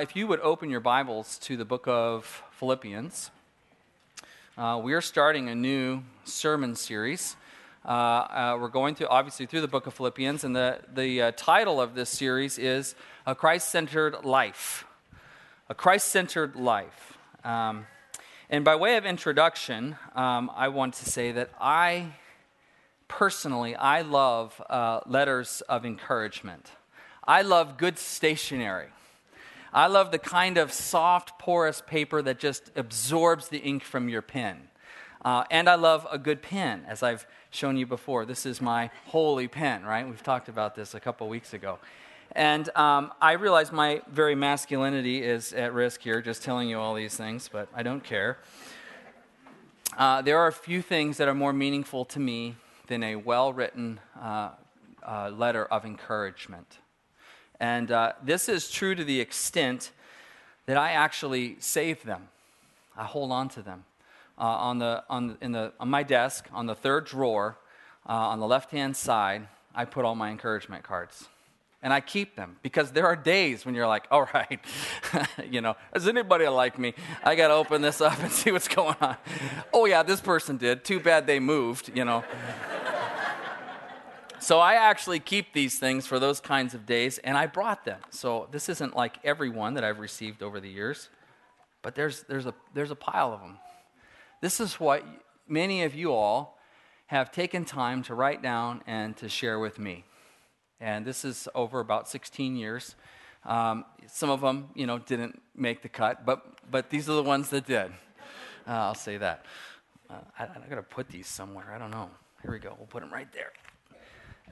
If you would open your Bibles to the book of Philippians, uh, we are starting a new sermon series. Uh, uh, we're going through, obviously, through the book of Philippians, and the, the uh, title of this series is A Christ Centered Life. A Christ Centered Life. Um, and by way of introduction, um, I want to say that I personally, I love uh, letters of encouragement. I love good stationery. I love the kind of soft, porous paper that just absorbs the ink from your pen. Uh, and I love a good pen, as I've shown you before. This is my holy pen, right? We've talked about this a couple weeks ago. And um, I realize my very masculinity is at risk here, just telling you all these things, but I don't care. Uh, there are a few things that are more meaningful to me than a well written uh, uh, letter of encouragement. And uh, this is true to the extent that I actually save them. I hold on to them. Uh, on, the, on, in the, on my desk, on the third drawer, uh, on the left hand side, I put all my encouragement cards. And I keep them because there are days when you're like, all right, you know, does anybody like me? I got to open this up and see what's going on. Oh, yeah, this person did. Too bad they moved, you know. So I actually keep these things for those kinds of days, and I brought them. So this isn't like every one that I've received over the years, but there's, there's, a, there's a pile of them. This is what many of you all have taken time to write down and to share with me. And this is over about 16 years. Um, some of them, you know, didn't make the cut, but, but these are the ones that did. Uh, I'll say that. Uh, I, I got to put these somewhere. I don't know. Here we go. We'll put them right there.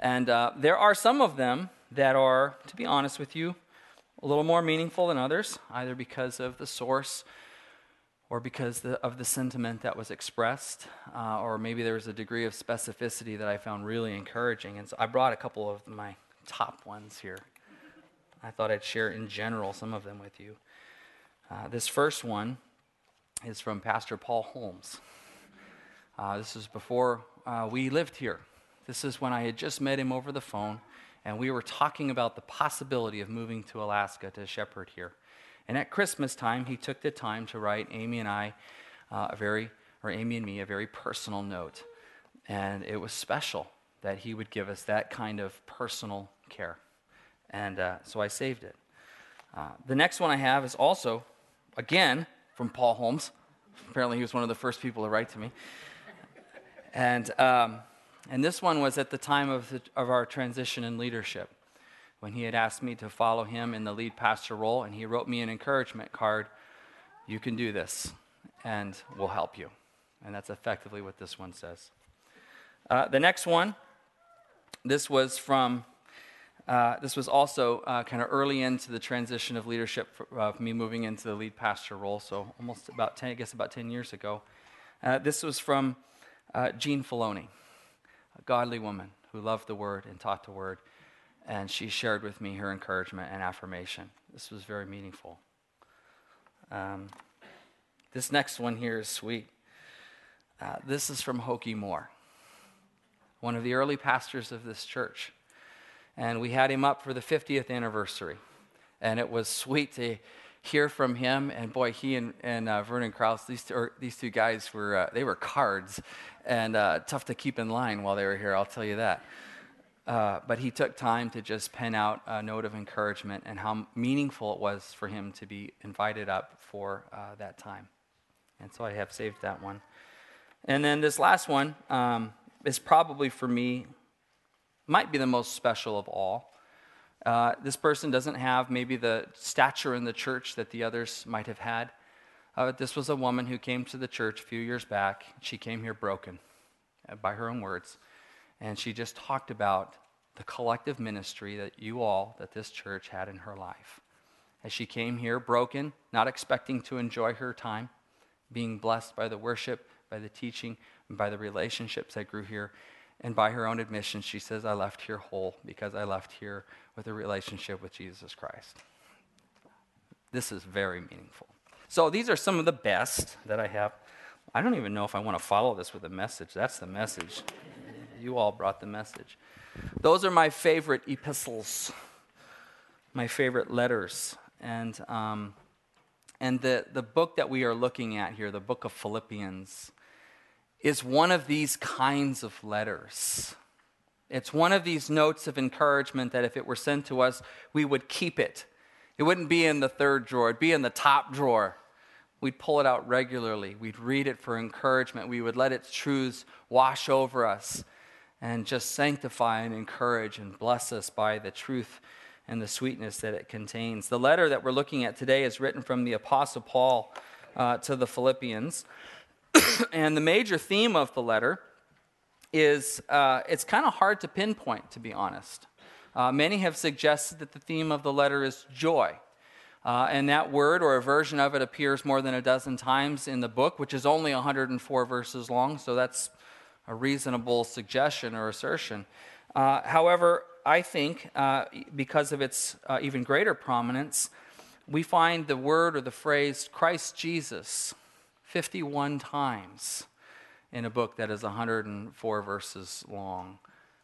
And uh, there are some of them that are, to be honest with you, a little more meaningful than others, either because of the source or because the, of the sentiment that was expressed, uh, or maybe there was a degree of specificity that I found really encouraging. And so I brought a couple of my top ones here. I thought I'd share in general some of them with you. Uh, this first one is from Pastor Paul Holmes. Uh, this is before uh, we lived here. This is when I had just met him over the phone, and we were talking about the possibility of moving to Alaska to shepherd here. And at Christmas time, he took the time to write Amy and I uh, a very, or Amy and me, a very personal note. And it was special that he would give us that kind of personal care. And uh, so I saved it. Uh, the next one I have is also, again, from Paul Holmes. Apparently, he was one of the first people to write to me. And um, and this one was at the time of, the, of our transition in leadership, when he had asked me to follow him in the lead pastor role, and he wrote me an encouragement card You can do this, and we'll help you. And that's effectively what this one says. Uh, the next one, this was from, uh, this was also uh, kind of early into the transition of leadership of uh, me moving into the lead pastor role, so almost about 10, I guess about 10 years ago. Uh, this was from uh, Jean Filoni a godly woman who loved the word and taught the word. And she shared with me her encouragement and affirmation. This was very meaningful. Um, this next one here is sweet. Uh, this is from Hokie Moore, one of the early pastors of this church. And we had him up for the 50th anniversary. And it was sweet to hear from him. And boy, he and, and uh, Vernon Krause, these two, these two guys were, uh, they were cards and uh, tough to keep in line while they were here, I'll tell you that. Uh, but he took time to just pen out a note of encouragement and how meaningful it was for him to be invited up for uh, that time. And so I have saved that one. And then this last one um, is probably for me, might be the most special of all. Uh, this person doesn't have maybe the stature in the church that the others might have had. Uh, this was a woman who came to the church a few years back. She came here broken, uh, by her own words. And she just talked about the collective ministry that you all, that this church had in her life. As she came here broken, not expecting to enjoy her time, being blessed by the worship, by the teaching, and by the relationships that grew here. And by her own admission, she says, I left here whole because I left here with a relationship with Jesus Christ. This is very meaningful. So these are some of the best that I have. I don't even know if I want to follow this with a message. That's the message. You all brought the message. Those are my favorite epistles, my favorite letters And, um, and the, the book that we are looking at here, the book of Philippians, is one of these kinds of letters. It's one of these notes of encouragement that if it were sent to us, we would keep it. It wouldn't be in the third drawer, it'd be in the top drawer. We'd pull it out regularly. We'd read it for encouragement. We would let its truths wash over us and just sanctify and encourage and bless us by the truth and the sweetness that it contains. The letter that we're looking at today is written from the Apostle Paul uh, to the Philippians. and the major theme of the letter is uh, it's kind of hard to pinpoint, to be honest. Uh, many have suggested that the theme of the letter is joy. Uh, and that word or a version of it appears more than a dozen times in the book, which is only 104 verses long, so that's a reasonable suggestion or assertion. Uh, however, I think uh, because of its uh, even greater prominence, we find the word or the phrase Christ Jesus 51 times in a book that is 104 verses long.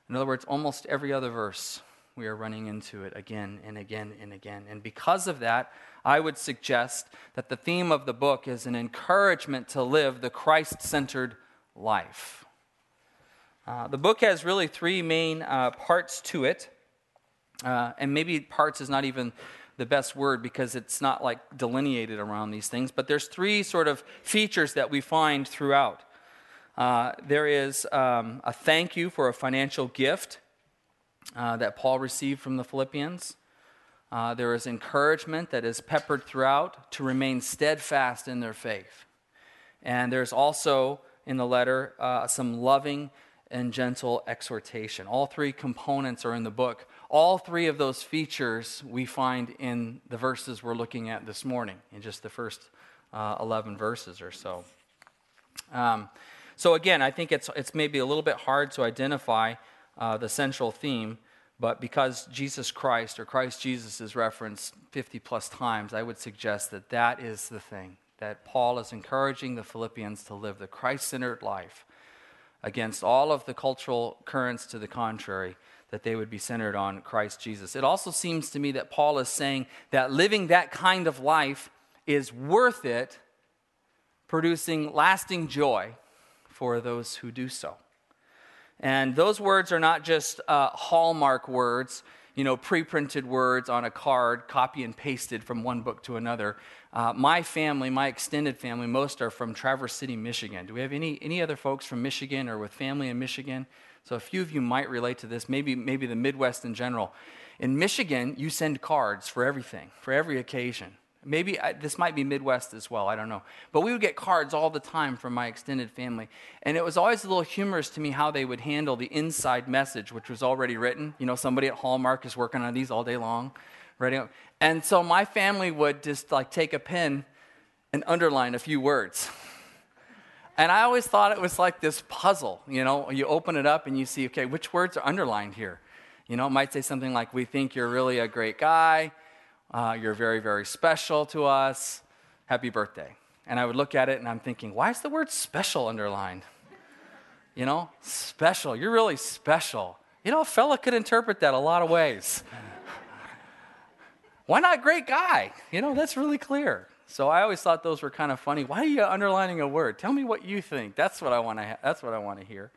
In other words, almost every other verse, we are running into it again and again and again. And because of that, I would suggest that the theme of the book is an encouragement to live the Christ centered life. Uh, the book has really three main uh, parts to it. Uh, and maybe parts is not even the best word because it's not like delineated around these things, but there's three sort of features that we find throughout. Uh, there is um, a thank you for a financial gift uh, that Paul received from the Philippians. Uh, there is encouragement that is peppered throughout to remain steadfast in their faith. And there's also in the letter uh, some loving and gentle exhortation. All three components are in the book. All three of those features we find in the verses we're looking at this morning, in just the first uh, 11 verses or so. Um, so, again, I think it's, it's maybe a little bit hard to identify uh, the central theme, but because Jesus Christ or Christ Jesus is referenced 50 plus times, I would suggest that that is the thing. That Paul is encouraging the Philippians to live the Christ centered life against all of the cultural currents to the contrary, that they would be centered on Christ Jesus. It also seems to me that Paul is saying that living that kind of life is worth it, producing lasting joy for those who do so. And those words are not just uh, hallmark words, you know, pre printed words on a card, copy and pasted from one book to another. Uh, my family, my extended family, most are from Traverse City, Michigan. Do we have any, any other folks from Michigan or with family in Michigan? So a few of you might relate to this, maybe, maybe the Midwest in general. In Michigan, you send cards for everything, for every occasion. Maybe I, this might be Midwest as well, I don't know. But we would get cards all the time from my extended family. And it was always a little humorous to me how they would handle the inside message, which was already written. You know, somebody at Hallmark is working on these all day long. Writing. And so my family would just like take a pen and underline a few words. And I always thought it was like this puzzle. You know, you open it up and you see, okay, which words are underlined here? You know, it might say something like, We think you're really a great guy uh, you're very, very special to us. Happy birthday. And I would look at it and I'm thinking, why is the word special underlined? You know, special. You're really special. You know, a fella could interpret that a lot of ways. why not great guy? You know, that's really clear. So I always thought those were kind of funny. Why are you underlining a word? Tell me what you think. That's what I want to. Ha- that's what I want to hear.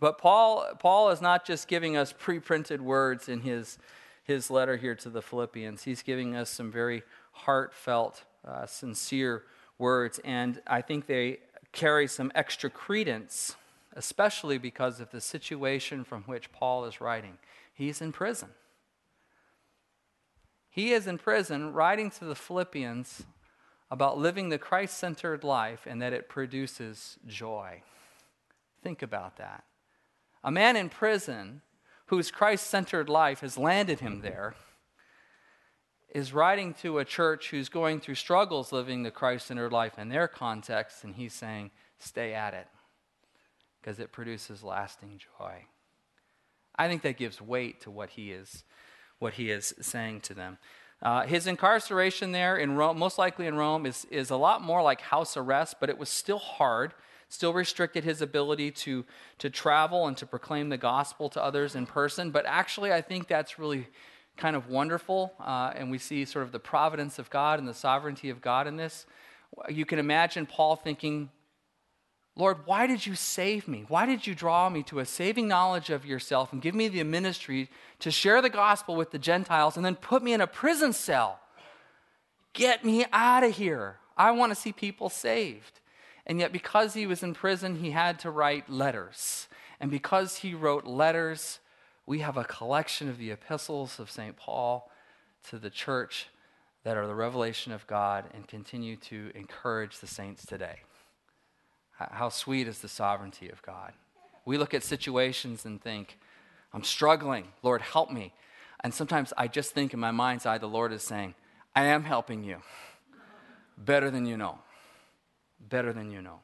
But Paul, Paul is not just giving us pre-printed words in his his letter here to the Philippians. He's giving us some very heartfelt, uh, sincere words, and I think they carry some extra credence, especially because of the situation from which Paul is writing. He's in prison. He is in prison writing to the Philippians about living the Christ centered life and that it produces joy. Think about that. A man in prison whose Christ centered life has landed him there, is writing to a church who's going through struggles living the Christ centered life in their context, and he's saying, stay at it because it produces lasting joy. I think that gives weight to what he is, what he is saying to them. Uh, his incarceration there in Rome, most likely in Rome, is, is a lot more like house arrest, but it was still hard still restricted his ability to, to travel and to proclaim the gospel to others in person. But actually, I think that's really kind of wonderful, uh, and we see sort of the providence of God and the sovereignty of God in this. You can imagine Paul thinking, Lord, why did you save me? Why did you draw me to a saving knowledge of yourself and give me the ministry to share the gospel with the Gentiles and then put me in a prison cell? Get me out of here. I want to see people saved. And yet, because he was in prison, he had to write letters. And because he wrote letters, we have a collection of the epistles of St. Paul to the church that are the revelation of God and continue to encourage the saints today. How sweet is the sovereignty of God. We look at situations and think, I'm struggling. Lord, help me. And sometimes I just think in my mind's eye, the Lord is saying, I am helping you better than you know. Better than you know.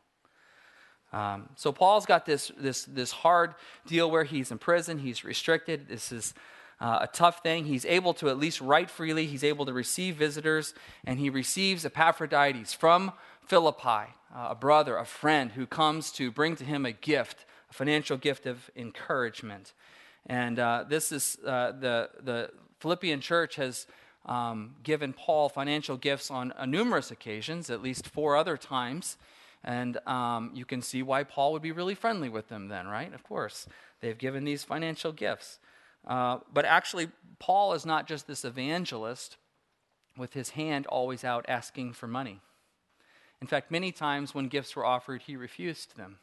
Um, so Paul's got this, this, this hard deal where he's in prison, he's restricted. This is uh, a tough thing. He's able to at least write freely, he's able to receive visitors, and he receives Epaphroditus from Philippi, uh, a brother, a friend who comes to bring to him a gift, a financial gift of encouragement. And uh, this is uh, the, the Philippian church has um, given Paul financial gifts on uh, numerous occasions, at least four other times. And um, you can see why Paul would be really friendly with them then, right? Of course. They've given these financial gifts. Uh, but actually, Paul is not just this evangelist with his hand always out asking for money. In fact, many times when gifts were offered, he refused them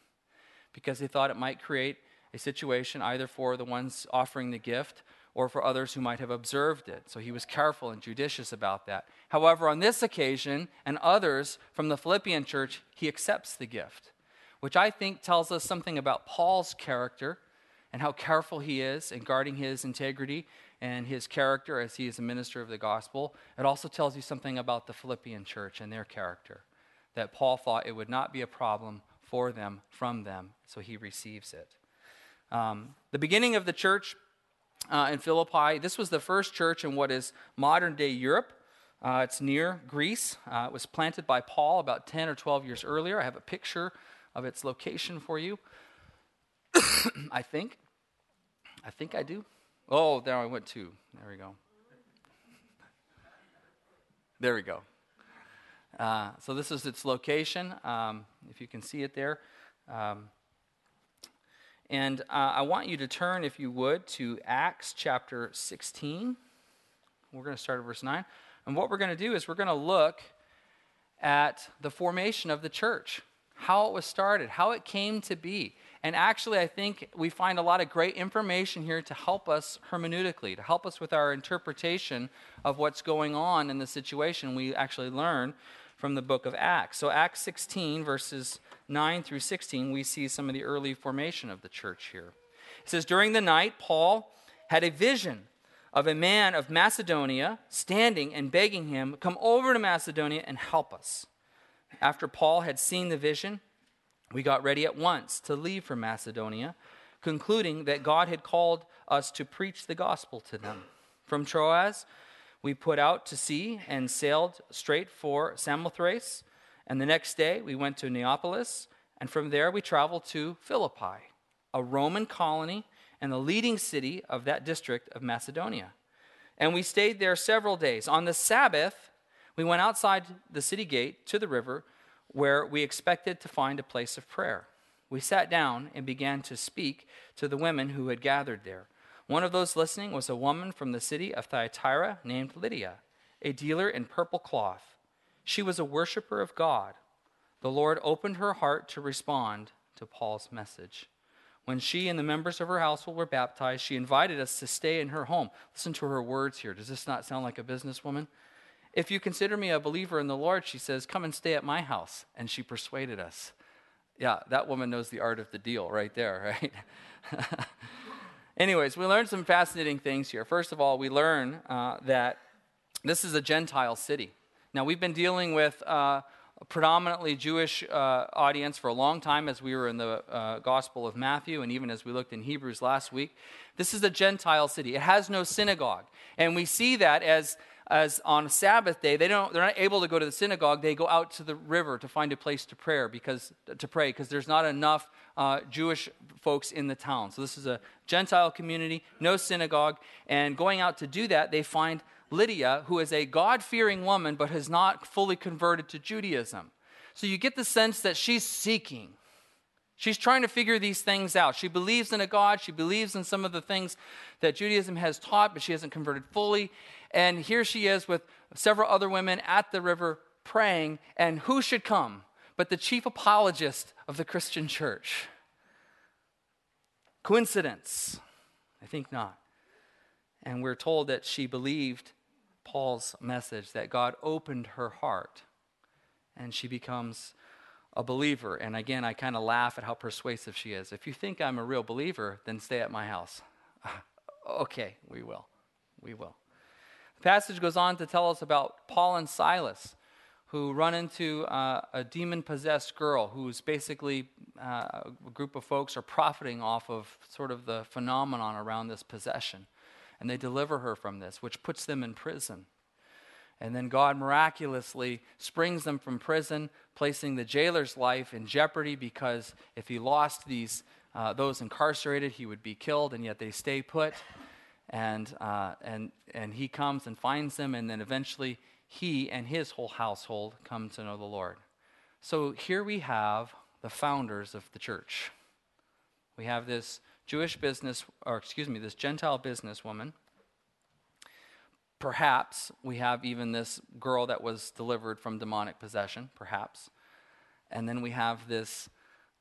because he thought it might create a situation either for the ones offering the gift or for others who might have observed it. So he was careful and judicious about that. However, on this occasion and others from the Philippian church, he accepts the gift, which I think tells us something about Paul's character and how careful he is in guarding his integrity and his character as he is a minister of the gospel. It also tells you something about the Philippian church and their character, that Paul thought it would not be a problem for them from them, so he receives it. Um, the beginning of the church uh, in Philippi, this was the first church in what is modern day Europe. Uh, it's near Greece. Uh, it was planted by Paul about 10 or 12 years earlier. I have a picture of its location for you. I think. I think I do. Oh, there I went to. There we go. There we go. Uh, so this is its location, um, if you can see it there. Um, and uh, I want you to turn, if you would, to Acts chapter 16. We're going to start at verse 9. And what we're going to do is we're going to look at the formation of the church, how it was started, how it came to be. And actually, I think we find a lot of great information here to help us hermeneutically, to help us with our interpretation of what's going on in the situation. We actually learn from the book of Acts. So, Acts 16, verses 9 through 16, we see some of the early formation of the church here. It says, During the night, Paul had a vision of a man of Macedonia standing and begging him, Come over to Macedonia and help us. After Paul had seen the vision, we got ready at once to leave for Macedonia, concluding that God had called us to preach the gospel to them. From Troas, we put out to sea and sailed straight for Samothrace. And the next day, we went to Neapolis. And from there, we traveled to Philippi, a Roman colony and the leading city of that district of Macedonia. And we stayed there several days. On the Sabbath, we went outside the city gate to the river where we expected to find a place of prayer. We sat down and began to speak to the women who had gathered there. One of those listening was a woman from the city of Thyatira named Lydia, a dealer in purple cloth. She was a worshiper of God. The Lord opened her heart to respond to Paul's message. When she and the members of her household were baptized, she invited us to stay in her home. Listen to her words here. Does this not sound like a businesswoman? If you consider me a believer in the Lord, she says, come and stay at my house. And she persuaded us. Yeah, that woman knows the art of the deal right there, right? Anyways, we learned some fascinating things here. First of all, we learn uh, that this is a Gentile city. Now, we've been dealing with uh, a predominantly Jewish uh, audience for a long time as we were in the uh, Gospel of Matthew and even as we looked in Hebrews last week. This is a Gentile city, it has no synagogue. And we see that as as on Sabbath day, they don't, they're not able to go to the synagogue. They go out to the river to find a place to pray because, to pray because there's not enough uh, Jewish folks in the town. So this is a Gentile community, no synagogue. And going out to do that, they find Lydia, who is a God fearing woman but has not fully converted to Judaism. So you get the sense that she's seeking. She's trying to figure these things out. She believes in a God. She believes in some of the things that Judaism has taught, but she hasn't converted fully. And here she is with several other women at the river praying. And who should come but the chief apologist of the Christian church? Coincidence? I think not. And we're told that she believed Paul's message, that God opened her heart, and she becomes a believer. And again, I kind of laugh at how persuasive she is. If you think I'm a real believer, then stay at my house. okay, we will. We will. The passage goes on to tell us about Paul and Silas, who run into uh, a demon possessed girl who's basically uh, a group of folks are profiting off of sort of the phenomenon around this possession. And they deliver her from this, which puts them in prison. And then God miraculously springs them from prison, placing the jailer's life in jeopardy because if he lost these, uh, those incarcerated, he would be killed, and yet they stay put. And, uh, and, and he comes and finds them, and then eventually he and his whole household come to know the Lord. So here we have the founders of the church. We have this Jewish business, or excuse me, this Gentile businesswoman Perhaps we have even this girl that was delivered from demonic possession, perhaps. And then we have this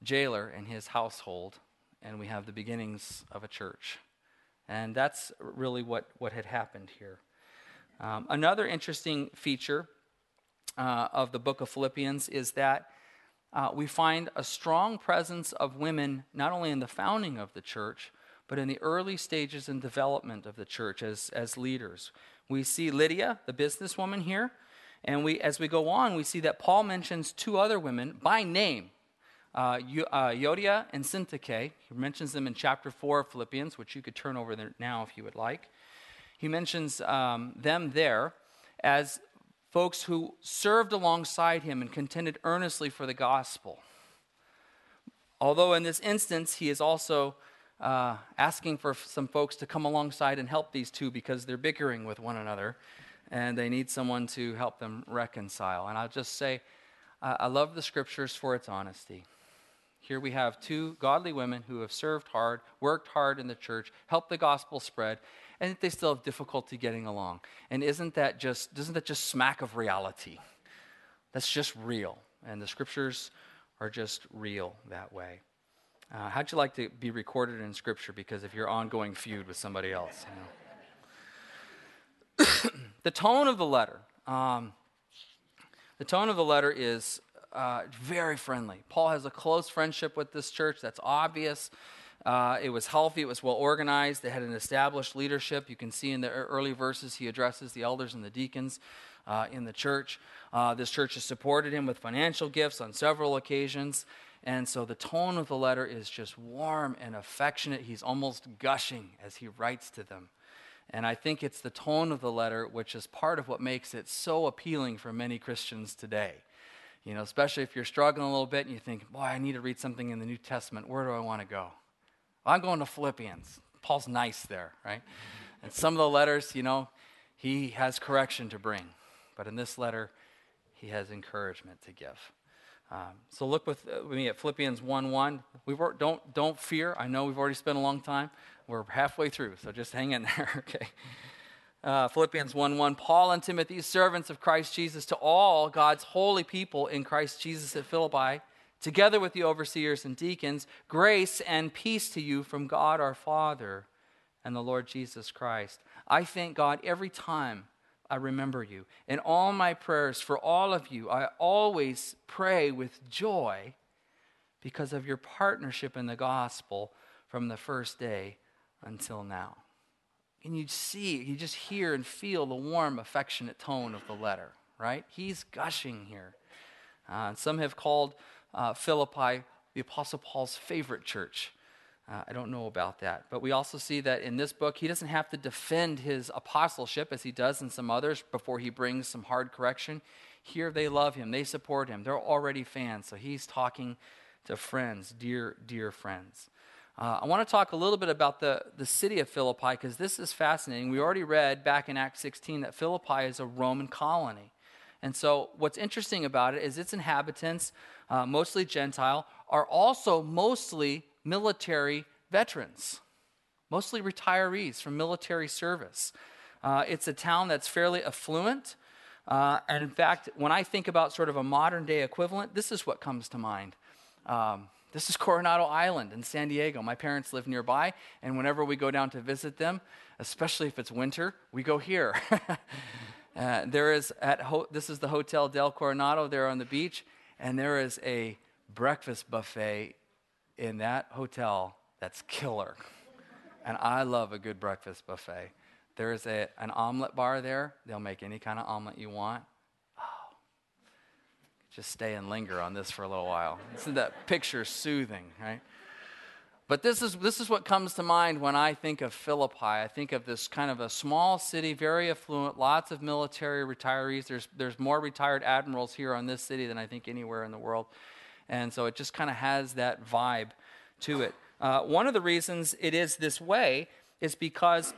jailer and his household, and we have the beginnings of a church. And that's really what, what had happened here. Um, another interesting feature uh, of the book of Philippians is that uh, we find a strong presence of women not only in the founding of the church, but in the early stages and development of the church as, as leaders. We see Lydia, the businesswoman here, and we, as we go on, we see that Paul mentions two other women by name, uh, uh, Euodia and Syntyche. He mentions them in chapter 4 of Philippians, which you could turn over there now if you would like. He mentions um, them there as folks who served alongside him and contended earnestly for the gospel. Although in this instance, he is also uh, asking for some folks to come alongside and help these two because they're bickering with one another and they need someone to help them reconcile. And I'll just say, uh, I love the scriptures for its honesty. Here we have two godly women who have served hard, worked hard in the church, helped the gospel spread, and they still have difficulty getting along. And isn't that just doesn't that just smack of reality? That's just real. And the scriptures are just real that way. Uh, how'd you like to be recorded in Scripture because of your ongoing feud with somebody else? You know? the tone of the letter. Um, the tone of the letter is uh, very friendly. Paul has a close friendship with this church. That's obvious. Uh, it was healthy. It was well organized. They had an established leadership. You can see in the early verses he addresses the elders and the deacons uh, in the church. Uh, this church has supported him with financial gifts on several occasions. And so the tone of the letter is just warm and affectionate. He's almost gushing as he writes to them. And I think it's the tone of the letter which is part of what makes it so appealing for many Christians today. You know, especially if you're struggling a little bit and you think, boy, I need to read something in the New Testament. Where do I want to go? Well, I'm going to Philippians. Paul's nice there, right? And some of the letters, you know, he has correction to bring. But in this letter, he has encouragement to give. Um, so look with, uh, me at Philippians 1 1. We don't, don't fear. I know we've already spent a long time. We're halfway through, so just hang in there, okay? Uh, Philippians 1 1. Paul and Timothy, servants of Christ Jesus, to all God's holy people in Christ Jesus at Philippi, together with the overseers and deacons, grace and peace to you from God our Father and the Lord Jesus Christ. I thank God every time I remember you. In all my prayers for all of you, I always pray with joy because of your partnership in the gospel from the first day until now. And you see, you just hear and feel the warm, affectionate tone of the letter, right? He's gushing here. Uh, some have called uh, Philippi the Apostle Paul's favorite church. Uh, I don't know about that. But we also see that in this book, he doesn't have to defend his apostleship as he does in some others before he brings some hard correction. Here they love him, they support him, they're already fans. So he's talking to friends, dear, dear friends. Uh, I want to talk a little bit about the, the city of Philippi because this is fascinating. We already read back in Acts 16 that Philippi is a Roman colony. And so, what's interesting about it is its inhabitants, uh, mostly Gentile, are also mostly military veterans, mostly retirees from military service. Uh, it's a town that's fairly affluent. Uh, and in fact, when I think about sort of a modern day equivalent, this is what comes to mind. Um, this is Coronado Island in San Diego. My parents live nearby, and whenever we go down to visit them, especially if it's winter, we go here. uh, there is at ho- this is the Hotel Del Coronado there on the beach, and there is a breakfast buffet in that hotel that's killer. And I love a good breakfast buffet. There is a, an omelet bar there. They'll make any kind of omelet you want. Just stay and linger on this for a little while. Isn't that picture soothing, right? But this is, this is what comes to mind when I think of Philippi. I think of this kind of a small city, very affluent, lots of military retirees. There's, there's more retired admirals here on this city than I think anywhere in the world. And so it just kind of has that vibe to it. Uh, one of the reasons it is this way is because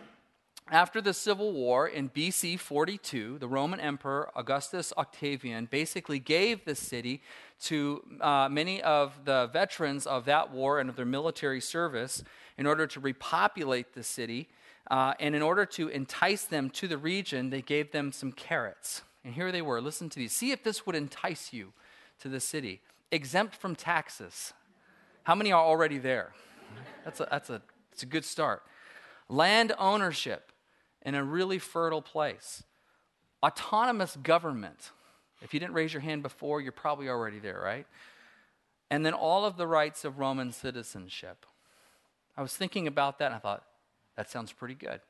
after the Civil War in BC 42, the Roman Emperor Augustus Octavian basically gave the city to uh, many of the veterans of that war and of their military service in order to repopulate the city. Uh, and in order to entice them to the region, they gave them some carrots. And here they were. Listen to these. See if this would entice you to the city exempt from taxes. How many are already there? That's a, that's a, that's a good start. Land ownership in a really fertile place. Autonomous government. If you didn't raise your hand before, you're probably already there, right? And then all of the rights of Roman citizenship. I was thinking about that and I thought, that sounds pretty good.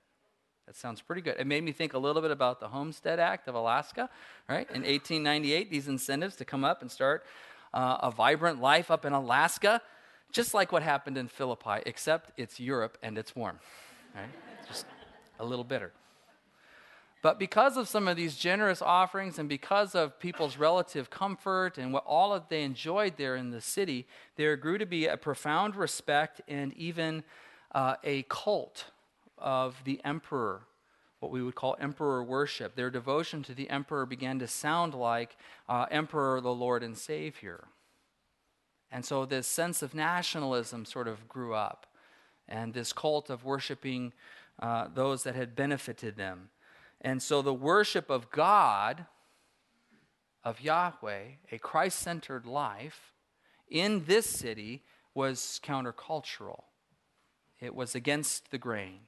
That sounds pretty good. It made me think a little bit about the Homestead Act of Alaska, right? In 1898, these incentives to come up and start uh, a vibrant life up in Alaska, just like what happened in Philippi, except it's Europe and it's warm. Right? Just a little bitter. But because of some of these generous offerings and because of people's relative comfort and what all that they enjoyed there in the city, there grew to be a profound respect and even uh, a cult of the emperor what we would call emperor worship. Their devotion to the emperor began to sound like uh, Emperor, the Lord and Savior. And so this sense of nationalism sort of grew up, and this cult of worshiping uh, those that had benefited them. And so the worship of God, of Yahweh, a Christ centered life in this city was countercultural. It was against the grain.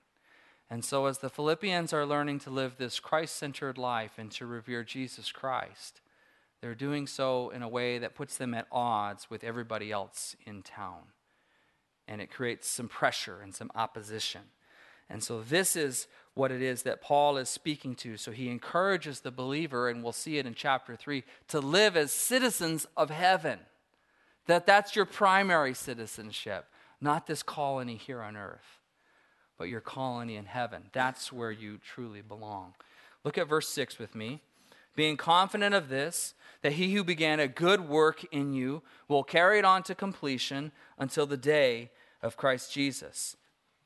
And so, as the Philippians are learning to live this Christ centered life and to revere Jesus Christ, they're doing so in a way that puts them at odds with everybody else in town. And it creates some pressure and some opposition. And so, this is what it is that Paul is speaking to. So, he encourages the believer, and we'll see it in chapter 3, to live as citizens of heaven. That that's your primary citizenship, not this colony here on earth but your colony in heaven. That's where you truly belong. Look at verse 6 with me. Being confident of this, that he who began a good work in you will carry it on to completion until the day of Christ Jesus.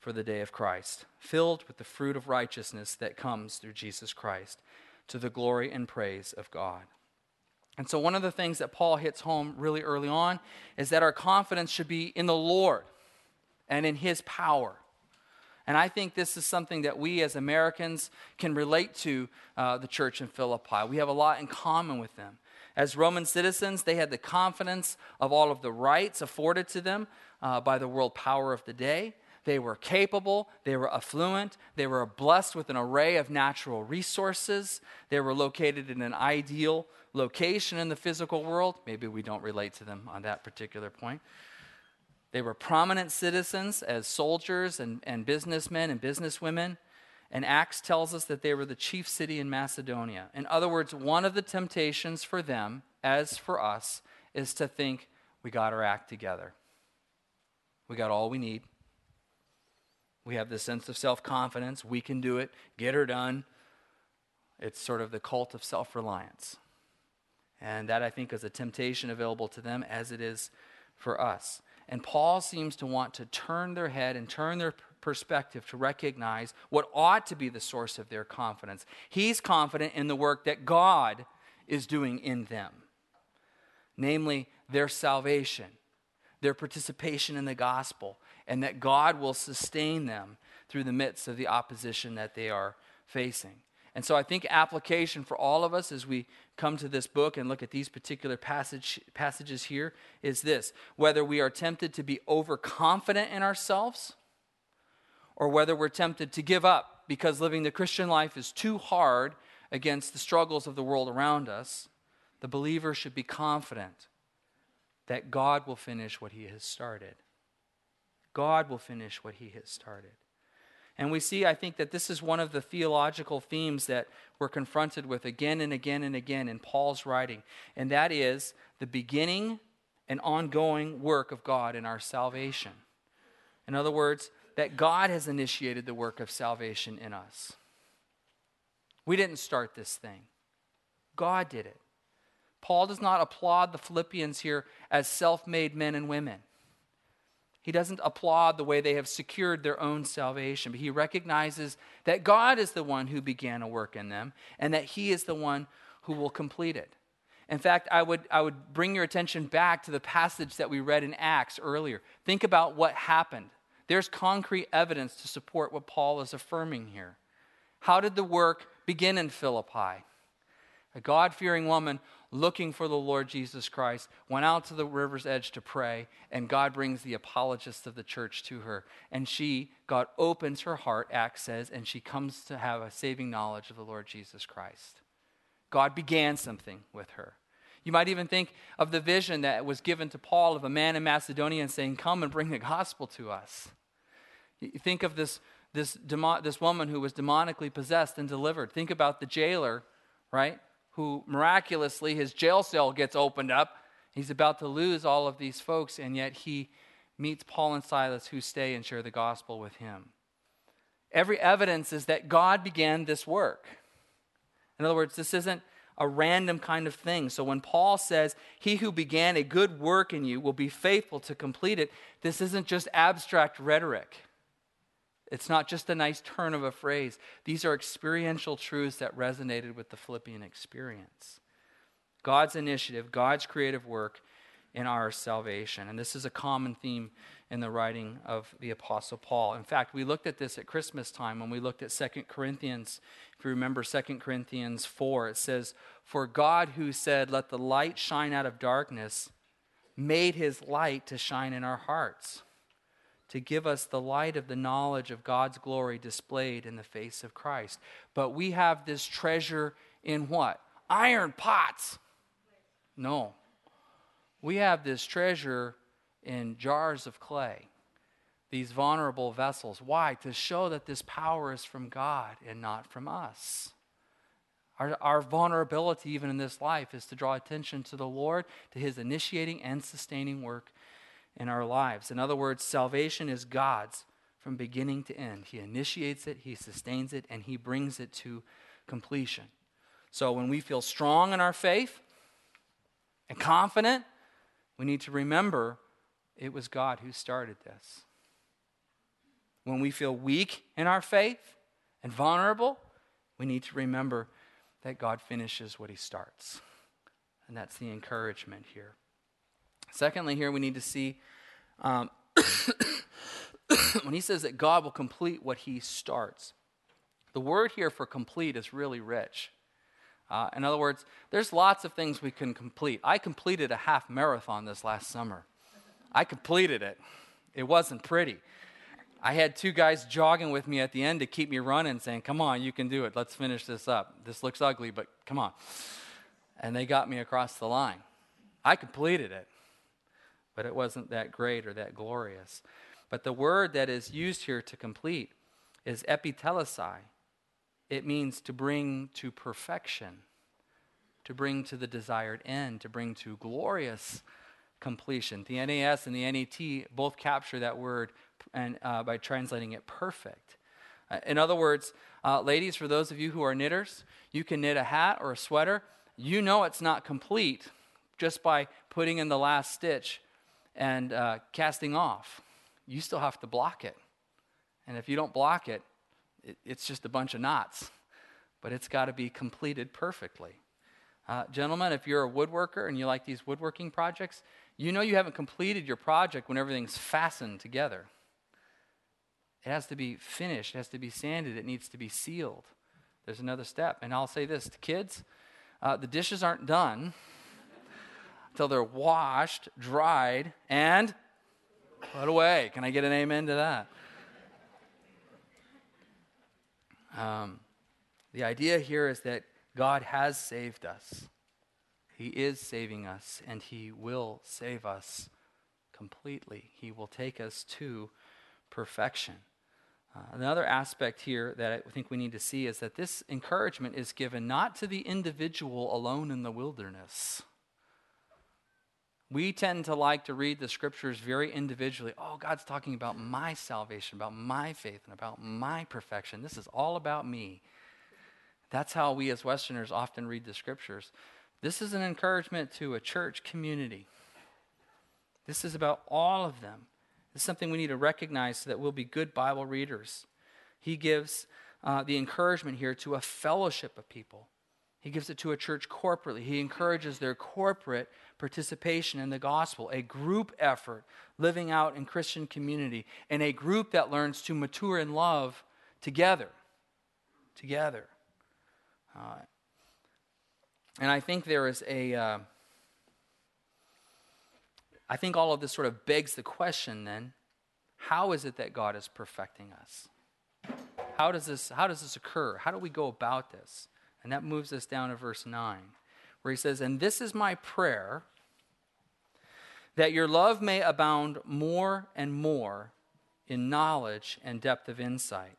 for the day of Christ, filled with the fruit of righteousness that comes through Jesus Christ, to the glory and praise of God. And so, one of the things that Paul hits home really early on is that our confidence should be in the Lord and in his power. And I think this is something that we as Americans can relate to uh, the church in Philippi. We have a lot in common with them. As Roman citizens, they had the confidence of all of the rights afforded to them uh, by the world power of the day. They were capable, they were affluent, they were blessed with an array of natural resources, they were located in an ideal location in the physical world. Maybe we don't relate to them on that particular point. They were prominent citizens as soldiers and, and businessmen and businesswomen. And Acts tells us that they were the chief city in Macedonia. In other words, one of the temptations for them, as for us, is to think we got our act together. We got all we need. We have this sense of self confidence. We can do it, get her done. It's sort of the cult of self reliance. And that, I think, is a temptation available to them as it is for us. And Paul seems to want to turn their head and turn their perspective to recognize what ought to be the source of their confidence. He's confident in the work that God is doing in them, namely their salvation, their participation in the gospel, and that God will sustain them through the midst of the opposition that they are facing. And so I think application for all of us as we come to this book and look at these particular passage, passages here is this whether we are tempted to be overconfident in ourselves or whether we're tempted to give up because living the Christian life is too hard against the struggles of the world around us, the believer should be confident that God will finish what he has started. God will finish what he has started. And we see, I think, that this is one of the theological themes that we're confronted with again and again and again in Paul's writing, and that is the beginning and ongoing work of God in our salvation. In other words, that God has initiated the work of salvation in us. We didn't start this thing, God did it. Paul does not applaud the Philippians here as self made men and women. He doesn't applaud the way they have secured their own salvation, but he recognizes that God is the one who began a work in them and that he is the one who will complete it. In fact, I would, I would bring your attention back to the passage that we read in Acts earlier. Think about what happened. There's concrete evidence to support what Paul is affirming here. How did the work begin in Philippi? A God fearing woman looking for the Lord Jesus Christ, went out to the river's edge to pray, and God brings the apologist of the church to her. And she, God opens her heart, Acts says, and she comes to have a saving knowledge of the Lord Jesus Christ. God began something with her. You might even think of the vision that was given to Paul of a man in Macedonia saying, Come and bring the gospel to us. You think of this, this, demo, this woman who was demonically possessed and delivered. Think about the jailer, right? Who miraculously his jail cell gets opened up. He's about to lose all of these folks, and yet he meets Paul and Silas who stay and share the gospel with him. Every evidence is that God began this work. In other words, this isn't a random kind of thing. So when Paul says, He who began a good work in you will be faithful to complete it, this isn't just abstract rhetoric. It's not just a nice turn of a phrase. These are experiential truths that resonated with the Philippian experience. God's initiative, God's creative work in our salvation. And this is a common theme in the writing of the Apostle Paul. In fact, we looked at this at Christmas time when we looked at 2 Corinthians. If you remember 2 Corinthians 4, it says, For God who said, Let the light shine out of darkness, made his light to shine in our hearts to give us the light of the knowledge of God's glory displayed in the face of Christ. But we have this treasure in what? Iron pots. No. We have this treasure in jars of clay, these vulnerable vessels. Why? To show that this power is from God and not from us. Our, our vulnerability, even in this life, is to draw attention to the Lord, to his initiating and sustaining work in our lives. In other words, salvation is God's from beginning to end. He initiates it, He sustains it, and He brings it to completion. So when we feel strong in our faith and confident, we need to remember it was God who started this. When we feel weak in our faith and vulnerable, we need to remember that God finishes what He starts. And that's the encouragement here. Secondly, here we need to see um, when he says that God will complete what he starts. The word here for complete is really rich. Uh, in other words, there's lots of things we can complete. I completed a half marathon this last summer. I completed it. It wasn't pretty. I had two guys jogging with me at the end to keep me running, saying, Come on, you can do it. Let's finish this up. This looks ugly, but come on. And they got me across the line. I completed it, but it wasn't that great or that glorious. But the word that is used here to complete is epitelesai. It means to bring to perfection, to bring to the desired end, to bring to glorious completion. The NAS and the NET both capture that word and, uh, by translating it perfect. Uh, in other words, uh, ladies, for those of you who are knitters, you can knit a hat or a sweater. You know it's not complete just by putting in the last stitch and uh, casting off. You still have to block it. And if you don't block it, it it's just a bunch of knots. But it's got to be completed perfectly. Uh, gentlemen, if you're a woodworker and you like these woodworking projects, you know you haven't completed your project when everything's fastened together. It has to be finished, it has to be sanded, it needs to be sealed. There's another step. And I'll say this to kids uh, the dishes aren't done they're washed, dried, and put away. Can I get an amen to that? Um, the idea here is that God has saved us. He is saving us, and He will save us completely. He will take us to perfection. Uh, another aspect here that I think we need to see is that this encouragement is given not to the individual alone in the wilderness. We tend to like to read the scriptures very individually. Oh, God's talking about my salvation, about my faith, and about my perfection. This is all about me. That's how we as Westerners often read the scriptures. This is an encouragement to a church community. This is about all of them. It's something we need to recognize so that we'll be good Bible readers. He gives uh, the encouragement here to a fellowship of people. He gives it to a church corporately. He encourages their corporate participation in the gospel, a group effort, living out in Christian community, and a group that learns to mature in love together. Together. Uh, and I think there is a. Uh, I think all of this sort of begs the question then how is it that God is perfecting us? How does this, how does this occur? How do we go about this? And that moves us down to verse 9, where he says, And this is my prayer, that your love may abound more and more in knowledge and depth of insight,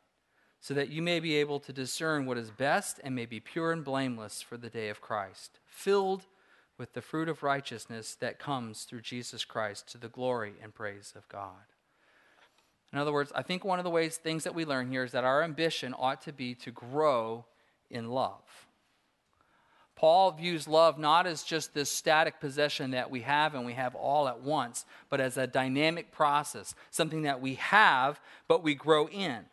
so that you may be able to discern what is best and may be pure and blameless for the day of Christ, filled with the fruit of righteousness that comes through Jesus Christ to the glory and praise of God. In other words, I think one of the ways things that we learn here is that our ambition ought to be to grow in love. Paul views love not as just this static possession that we have and we have all at once, but as a dynamic process, something that we have but we grow in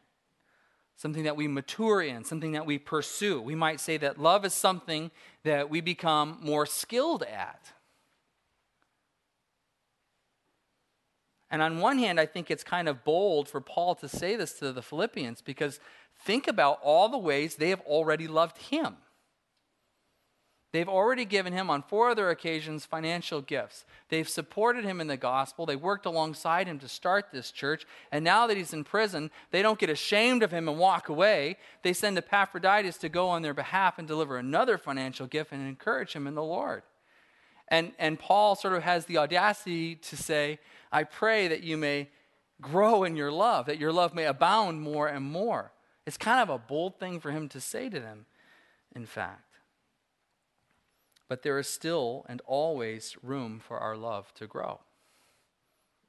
something that we mature in, something that we pursue. We might say that love is something that we become more skilled at. And on one hand, I think it's kind of bold for Paul to say this to the Philippians because think about all the ways they have already loved him. They've already given him on four other occasions financial gifts. They've supported him in the gospel. They worked alongside him to start this church. And now that he's in prison, they don't get ashamed of him and walk away. They send Epaphroditus to go on their behalf and deliver another financial gift and encourage him in the Lord. And, and Paul sort of has the audacity to say, I pray that you may grow in your love, that your love may abound more and more. It's kind of a bold thing for him to say to them, in fact. But there is still and always room for our love to grow.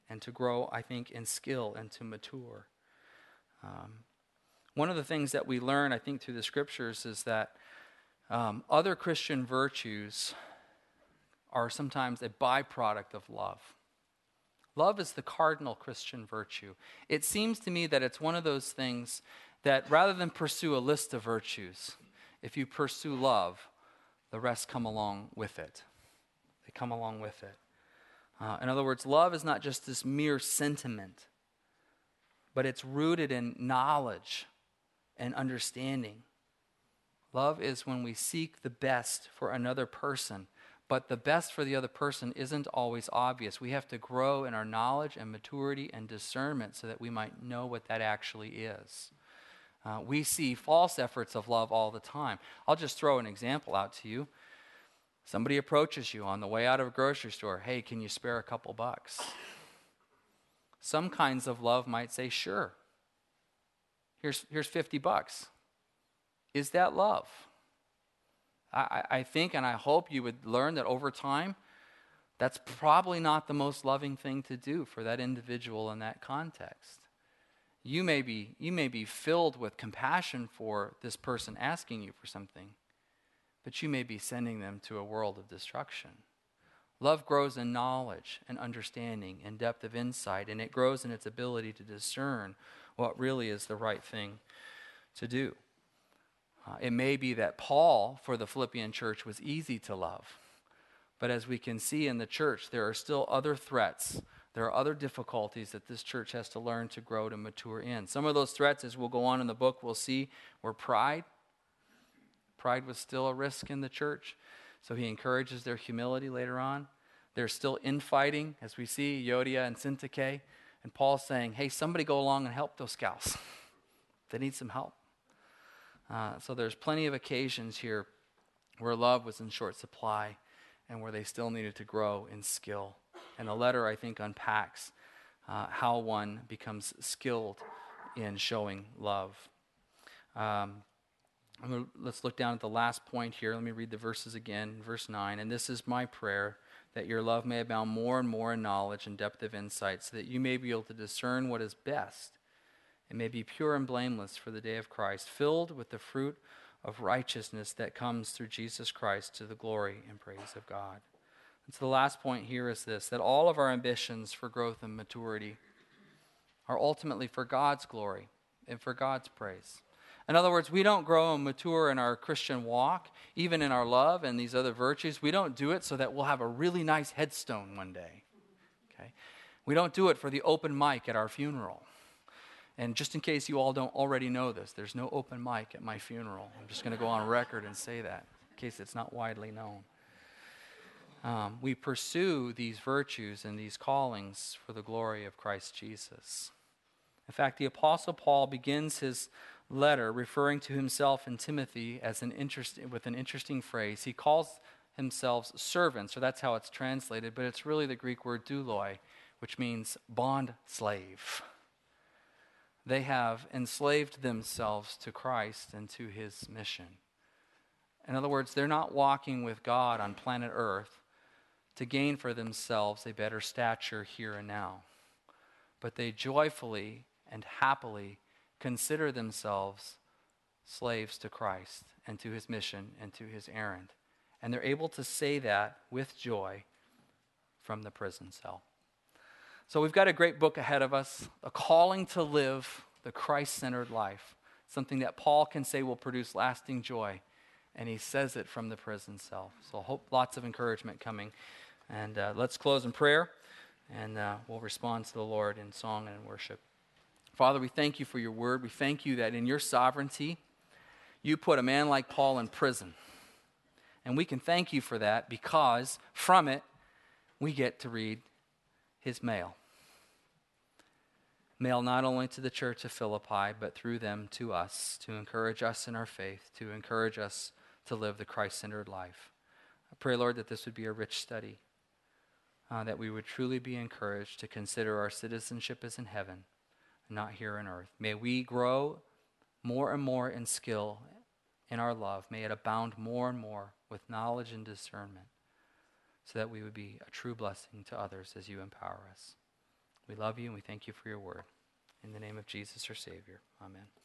And to grow, I think, in skill and to mature. Um, one of the things that we learn, I think, through the scriptures is that um, other Christian virtues are sometimes a byproduct of love. Love is the cardinal Christian virtue. It seems to me that it's one of those things that rather than pursue a list of virtues, if you pursue love, the rest come along with it. They come along with it. Uh, in other words, love is not just this mere sentiment, but it's rooted in knowledge and understanding. Love is when we seek the best for another person but the best for the other person isn't always obvious. We have to grow in our knowledge and maturity and discernment so that we might know what that actually is. Uh, we see false efforts of love all the time. I'll just throw an example out to you. Somebody approaches you on the way out of a grocery store. Hey, can you spare a couple bucks? Some kinds of love might say, sure. Here's, here's 50 bucks. Is that love? I, I think and I hope you would learn that over time, that's probably not the most loving thing to do for that individual in that context. You may be, you may be filled with compassion for this person asking you for something, but you may be sending them to a world of destruction. Love grows in knowledge and understanding and depth of insight, and it grows in its ability to discern what really is the right thing to do. Uh, it may be that Paul, for the Philippian church, was easy to love. But as we can see in the church, there are still other threats. There are other difficulties that this church has to learn to grow to mature in. Some of those threats, as we'll go on in the book, we'll see were pride. Pride was still a risk in the church. So he encourages their humility later on. There's still infighting, as we see Euodia and Syntyche. And Paul's saying, hey, somebody go along and help those gals. they need some help. Uh, so there's plenty of occasions here where love was in short supply and where they still needed to grow in skill. And the letter, I think, unpacks uh, how one becomes skilled in showing love. Um, let's look down at the last point here. Let me read the verses again, verse 9. And this is my prayer that your love may abound more and more in knowledge and depth of insight, so that you may be able to discern what is best and may be pure and blameless for the day of Christ, filled with the fruit of righteousness that comes through Jesus Christ to the glory and praise of God. And so the last point here is this that all of our ambitions for growth and maturity are ultimately for God's glory and for God's praise. In other words, we don't grow and mature in our Christian walk, even in our love and these other virtues. We don't do it so that we'll have a really nice headstone one day. Okay? We don't do it for the open mic at our funeral. And just in case you all don't already know this, there's no open mic at my funeral. I'm just going to go on record and say that in case it's not widely known. Um, we pursue these virtues and these callings for the glory of Christ Jesus. In fact, the Apostle Paul begins his letter referring to himself and Timothy as an interest, with an interesting phrase. He calls himself servants, or that's how it's translated, but it's really the Greek word douloi, which means bond slave. They have enslaved themselves to Christ and to his mission. In other words, they're not walking with God on planet Earth to gain for themselves a better stature here and now, but they joyfully and happily consider themselves slaves to Christ and to his mission and to his errand. And they're able to say that with joy from the prison cell. So we've got a great book ahead of us a calling to live the Christ centered life, something that Paul can say will produce lasting joy. And he says it from the prison cell. So, hope lots of encouragement coming. And uh, let's close in prayer, and uh, we'll respond to the Lord in song and in worship. Father, we thank you for your word. We thank you that in your sovereignty, you put a man like Paul in prison. And we can thank you for that because from it, we get to read his mail. Mail not only to the church of Philippi, but through them to us, to encourage us in our faith, to encourage us to live the Christ centered life. I pray, Lord, that this would be a rich study, uh, that we would truly be encouraged to consider our citizenship as in heaven not here on earth. May we grow more and more in skill in our love. May it abound more and more with knowledge and discernment so that we would be a true blessing to others as you empower us. We love you and we thank you for your word. In the name of Jesus, our Savior. Amen.